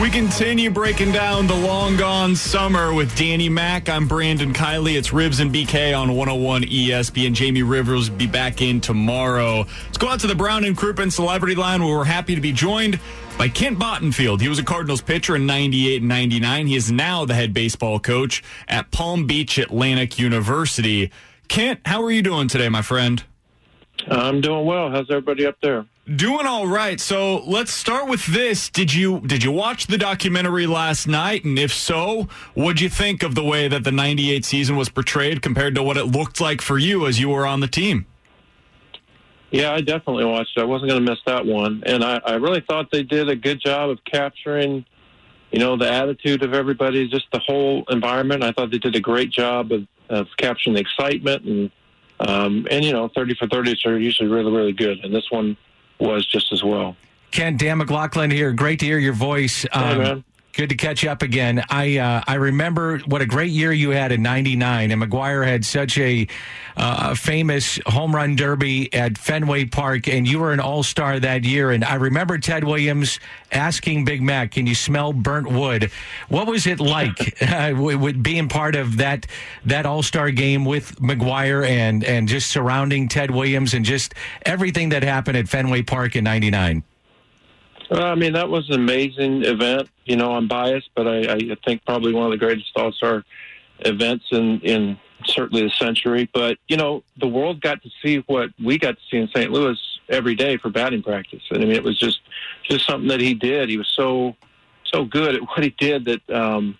We continue breaking down the long gone summer with Danny Mack. I'm Brandon Kiley. It's Rivs and BK on 101 ESPN. Jamie Rivers will be back in tomorrow. Let's go out to the Brown and Crouppen Celebrity Line where we're happy to be joined by Kent Bottenfield. He was a Cardinals pitcher in 98 and 99. He is now the head baseball coach at Palm Beach Atlantic University. Kent, how are you doing today, my friend? I'm doing well. How's everybody up there? Doing all right. So let's start with this. Did you did you watch the documentary last night? And if so, what'd you think of the way that the '98 season was portrayed compared to what it looked like for you as you were on the team? Yeah, I definitely watched it. I wasn't going to miss that one, and I, I really thought they did a good job of capturing, you know, the attitude of everybody, just the whole environment. I thought they did a great job of, of capturing the excitement and um, and you know, thirty for thirties are usually really really good, and this one was just as well. Ken, Dan McLaughlin here. Great to hear your voice. Um, hey, man. Good to catch up again. I uh, I remember what a great year you had in '99, and McGwire had such a uh, famous home run derby at Fenway Park, and you were an All Star that year. And I remember Ted Williams asking Big Mac, "Can you smell burnt wood?" What was it like uh, being part of that that All Star game with McGwire and and just surrounding Ted Williams and just everything that happened at Fenway Park in '99? Well, I mean, that was an amazing event. You know, I'm biased, but I, I think probably one of the greatest All Star events in, in certainly the century. But, you know, the world got to see what we got to see in St. Louis every day for batting practice. And I mean, it was just, just something that he did. He was so, so good at what he did that um,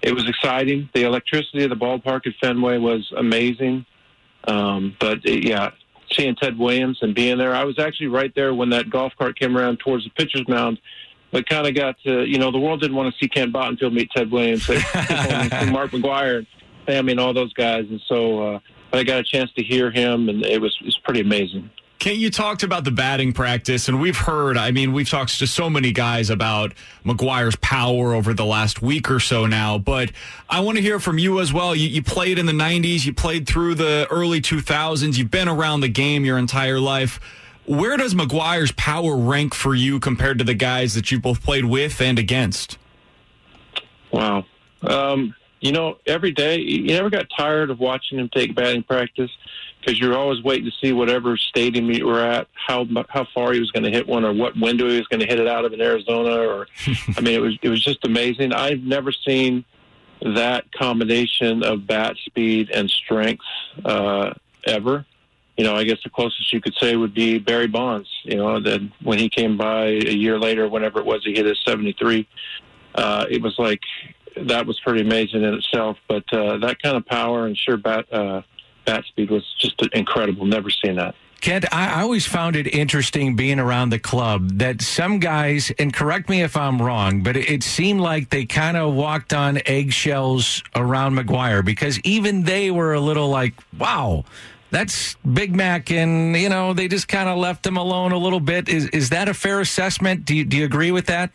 it was exciting. The electricity of the ballpark at Fenway was amazing. Um, but, it, yeah, seeing Ted Williams and being there. I was actually right there when that golf cart came around towards the pitcher's mound, but kind of got to, you know, the world didn't want to see Ken Bottenfield meet Ted Williams, Mark McGwire and Sammy, and all those guys. And so uh, I got a chance to hear him, and it was, it was pretty amazing. Kent, you talked about the batting practice, and we've heard, I mean, we've talked to so many guys about McGwire's power over the last week or so now, but I want to hear from you as well. You, you, played in the 90s, you played through the early 2000s, you've been around the game your entire life. Where does McGwire's power rank for you compared to the guys that you both played with and against? Wow. Um, you know, every day, you never got tired of watching him take batting practice because you're always waiting to see whatever stadium you were at, how how far he was going to hit one, or what window he was going to hit it out of in Arizona. Or, I mean, it was it was just amazing. I've never seen that combination of bat speed and strength uh, ever. You know, I guess the closest you could say would be Barry Bonds. You know, that when he came by a year later, whenever it was, he hit his 73. Uh, it was like that was pretty amazing in itself. But uh, that kind of power and sure bat. Uh, bat speed was just incredible. Never seen that. Kent, I always found it interesting being around the club that some guys, and correct me if I'm wrong, but it seemed like they kind of walked on eggshells around McGwire because even they were a little like, wow, that's Big Mac, and you know they just kind of left him alone a little bit. Is is that a fair assessment? Do you do you agree with that?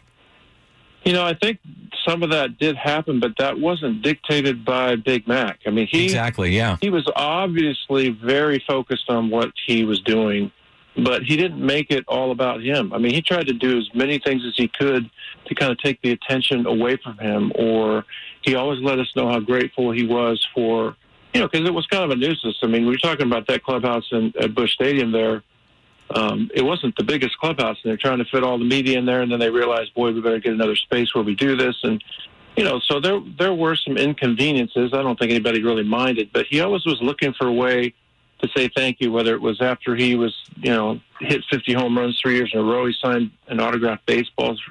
You know, I think some of that did happen, but that wasn't dictated by Big Mac. I mean, he exactly, yeah, he was obviously very focused on what he was doing, but he didn't make it all about him. I mean, he tried to do as many things as he could to kind of take the attention away from him, or he always let us know how grateful he was for, you know, because it was kind of a nuisance. I mean, we were talking about that clubhouse in, at Busch Stadium there um, it wasn't the biggest clubhouse, and they're trying to fit all the media in there. And then they realized, boy, we better get another space where we do this. And you know, so there there were some inconveniences. I don't think anybody really minded, but he always was looking for a way to say thank you. Whether it was after he was, you know, hit 50 home runs three years in a row, he signed an autographed baseballs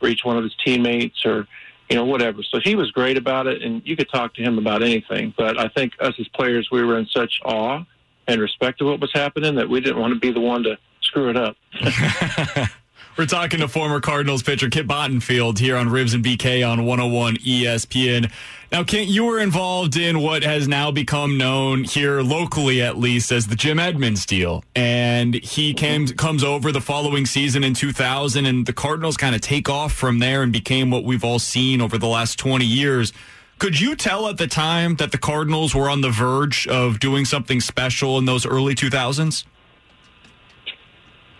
for each one of his teammates, or you know, whatever. So he was great about it, and you could talk to him about anything. But I think us as players, we were in such awe and respect of what was happening that we didn't want to be the one to screw it up. We're talking to former Cardinals pitcher Kent Bottenfield here on Rivs and BK on 101 ESPN. Now, Kent, you were involved in what has now become known here locally, at least, as the Jim Edmonds deal. And he came, comes over the following season in 2000, and the Cardinals kind of take off from there and became what we've all seen over the last 20 years. Could you tell at the time that the Cardinals were on the verge of doing something special in those early 2000s?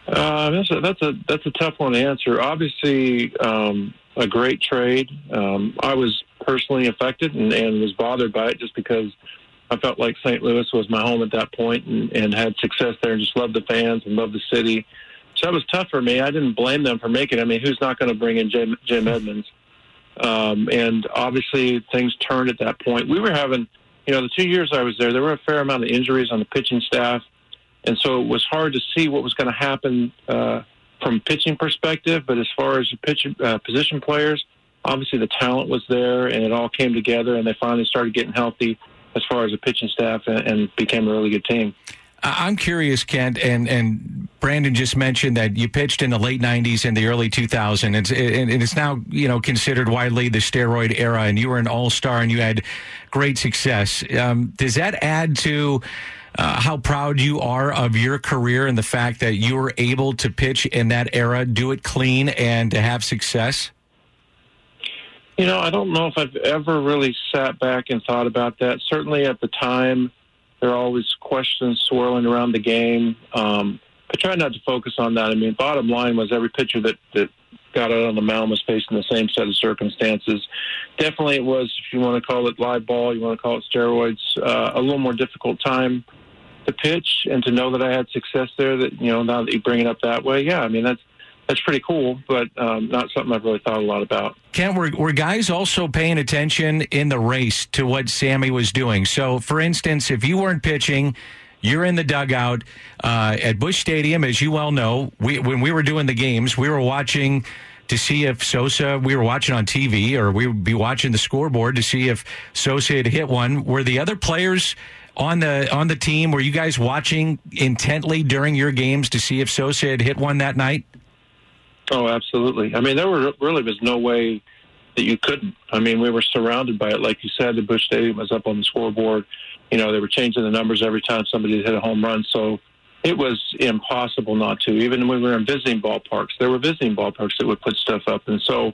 Uh, that's a that's a that's a tough one to answer. Obviously, um, a great trade. Um, I was personally affected and, and was bothered by it just because I felt like St. Louis was my home at that point and, and had success there and just loved the fans and loved the city. So that was tough for me. I didn't blame them for making it. I mean, who's not going to bring in Jim, Jim Edmonds? Um, and obviously, things turned at that point. We were having, you know, the two years I was there, there were a fair amount of injuries on the pitching staff. And so it was hard to see what was going to happen uh, from pitching perspective. But as far as pitch, uh, position players, obviously the talent was there, and it all came together, and they finally started getting healthy as far as the pitching staff, and, and became a really good team. I'm curious, Kent, and and Brandon just mentioned that you pitched in the late '90s and the early 2000s, it's, and it's now you know considered widely the steroid era, and you were an All Star and you had great success. Um, does that add to uh, how proud you are of your career and the fact that you were able to pitch in that era, do it clean, and to have success? You know, I don't know if I've ever really sat back and thought about that. Certainly at the time, there are always questions swirling around the game. Um, I try not to focus on that. I mean, bottom line was every pitcher that, that got out on the mound was facing the same set of circumstances. Definitely, it was, if you want to call it live ball, you want to call it steroids, uh, a little more difficult time to pitch and to know that I had success there. That you know, now that you bring it up that way, yeah, I mean that's that's pretty cool, but um, not something I've really thought a lot about. Kent, were, were guys also paying attention in the race to what Sammy was doing? So, for instance, if you weren't pitching, you're in the dugout uh, at Busch Stadium, as you well know. We, when we were doing the games, we were watching to see if Sosa, we were watching on TV, or we would be watching the scoreboard to see if Sosa had hit one. Were the other players on the on the team? Were you guys watching intently during your games to see if Sosa had hit one that night? Oh, absolutely. I mean, there were really was no way that you couldn't. I mean, we were surrounded by it. Like you said, the Busch Stadium was up on the scoreboard. You know, they were changing the numbers every time somebody hit a home run. So it was impossible not to. Even when we were in visiting ballparks, there were visiting ballparks that would put stuff up. And so,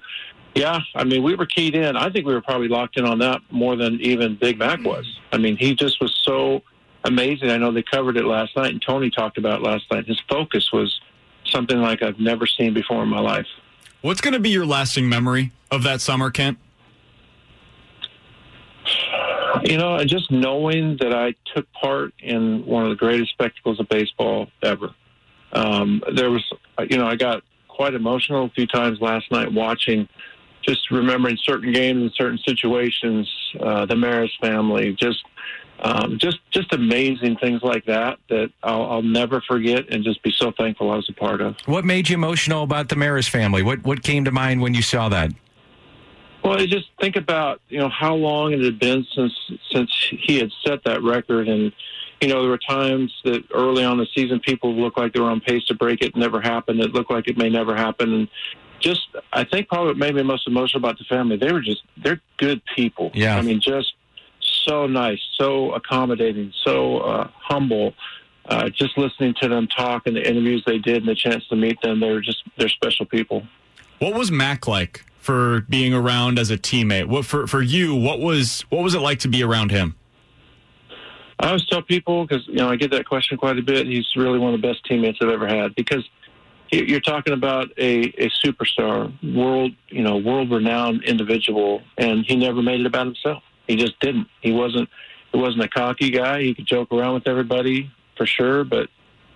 yeah, I mean, we were keyed in. I think we were probably locked in on that more than even Big Mac was. I mean, he just was so amazing. I know they covered it last night, and Tony talked about last night. His focus was something like I've never seen before in my life. What's going to be your lasting memory of that summer, Kent? You know, just knowing that I took part in one of the greatest spectacles of baseball ever. Um, there was, you know, I got quite emotional a few times last night watching, just remembering certain games and certain situations, uh, the Maris family, just um, just just amazing things like that that I'll, I'll, never forget and just be so thankful I was a part of. What made you emotional about the Maris family? What what came to mind when you saw that? Well, I just think about you know how long it had been since since he had set that record, and you know there were times that early on the season people looked like they were on pace to break it. Never happened. It looked like it may never happen, and just I think probably what made me most emotional about the family. They were just they're good people. Yeah, I mean just so nice, so accommodating, so uh, humble. Uh, just listening to them talk and the interviews they did and the chance to meet them, they're just they're special people. What was Mac like for being around as a teammate? What for for you? What was what was it like to be around him? I always tell people because you know I get that question quite a bit. He's really one of the best teammates I've ever had because you're talking about a, a superstar, world you know world renowned individual, and he never made it about himself. He just didn't. He wasn't. He wasn't a cocky guy. He could joke around with everybody for sure, but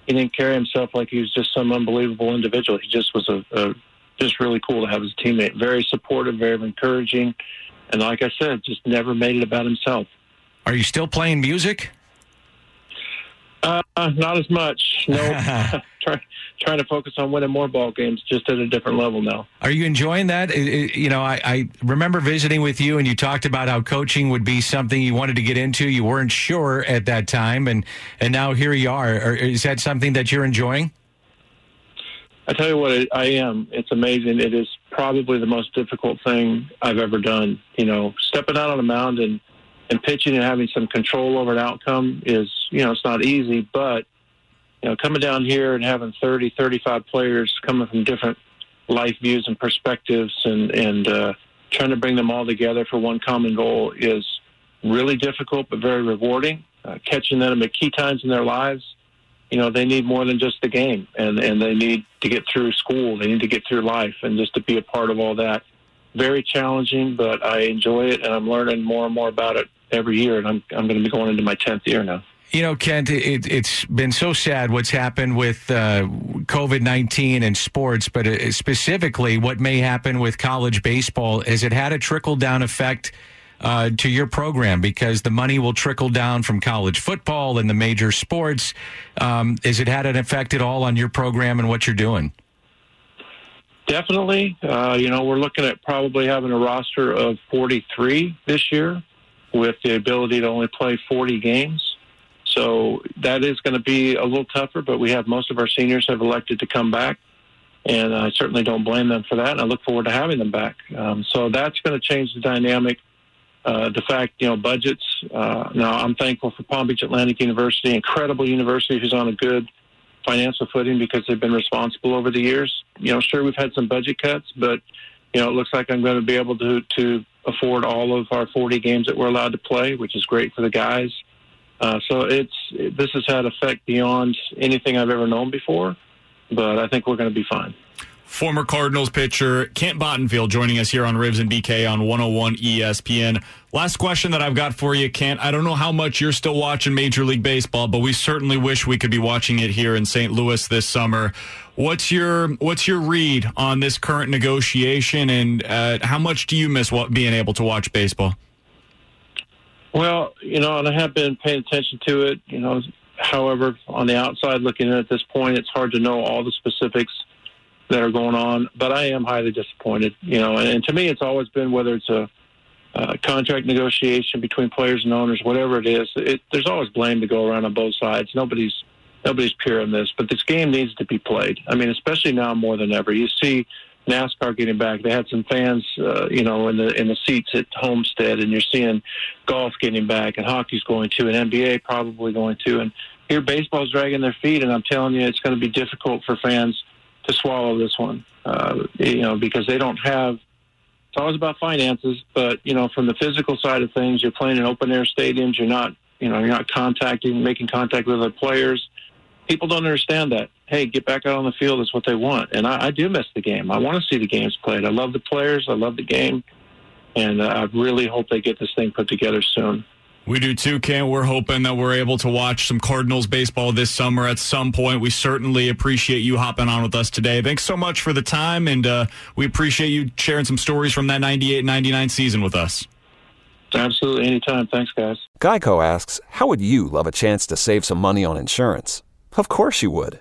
he didn't carry himself like he was just some unbelievable individual. He just was a, a just really cool to have as a teammate. Very supportive, very encouraging, and like I said, just never made it about himself. Are you still playing music? Uh, not as much. No, Try, trying to focus on winning more ball games, just at a different level now. Are you enjoying that? It- it- you know, I, I remember visiting with you, and you talked about how coaching would be something you wanted to get into. You weren't sure at that time, and and now here you are. Are- Is that something that you're enjoying? I tell you what, I am. It's amazing. It is probably the most difficult thing I've ever done. You know, stepping out on a mound and and pitching and having some control over an outcome is, you know, it's not easy. But you know, coming down here and having 30, 35 players coming from different life views and perspectives, and and uh, trying to bring them all together for one common goal is really difficult, but very rewarding. Uh, catching them at key times in their lives you know they need more than just the game and and they need to get through school. They need to get through life and just to be a part of all that. Very challenging but i enjoy it and i'm learning more and more about it every year and i'm i'm going to be going into my 10th year now You know, Kent, it, it's been so sad what's happened with uh, COVID 19 and sports, but uh, specifically what may happen with college baseball. Has it had a trickle down effect uh, to your program? Because the money will trickle down from college football and the major sports. Um, has it had an effect at all on your program and what you're doing? Definitely. Uh, you know, we're looking at probably having a roster of 43 this year with the ability to only play 40 games. So that is going to be a little tougher, but we have most of our seniors have elected to come back. And I certainly don't blame them for that. And I look forward to having them back. Um, so that's going to change the dynamic. Uh, the fact, you know, budgets. Uh, now, I'm thankful for Palm Beach Atlantic University, incredible university who's on a good financial footing because they've been responsible over the years. You know, sure we've had some budget cuts, but you know it looks like I'm going to be able to to afford all of our 40 games that we're allowed to play, which is great for the guys. Uh, so it's this has had effect beyond anything I've ever known before, but I think we're going to be fine. Former Cardinals pitcher Kent Bottenfield joining us here on Rivs and BK on 101 ESPN. Last question that I've got for you, Kent. I don't know how much you're still watching Major League Baseball, but we certainly wish we could be watching it here in St. Louis this summer. What's your What's your read on this current negotiation, and uh, how much do you miss being able to watch baseball? Well, you know, and I have been paying attention to it. You know, however, on the outside looking in at this point, it's hard to know all the specifics that are going on. But I am highly disappointed. You know, and, and to me, it's always been whether it's a, contract negotiation between players and owners, whatever it is. It, there's always blame to go around on both sides. Nobody's nobody's pure in this, but this game needs to be played. I mean, especially now more than ever. You see NASCAR getting back. They had some fans, uh, you know, in the in the seats at Homestead, and you're seeing golf getting back, and hockey's going to, and NBA probably going to, and here baseball's dragging their feet. And I'm telling you, it's going to be difficult for fans to swallow this one, uh, you know, because they don't have. It's always about finances, but you know, from the physical side of things, you're playing in open air stadiums. You're not, you know, you're not contacting, making contact with other players. People don't understand that. Hey, get back out on the field is what they want, and I, I do miss the game. I want to see the games played. I love the players. I love the game, and uh, I really hope they get this thing put together soon. We do too, Kent. We're hoping that we're able to watch some Cardinals baseball this summer at some point. We certainly appreciate you hopping on with us today. Thanks so much for the time, and uh, we appreciate you sharing some stories from that 98 99 season with us. Absolutely, anytime. Thanks, guys. Geico asks, How would you love a chance to save some money on insurance? Of course you would.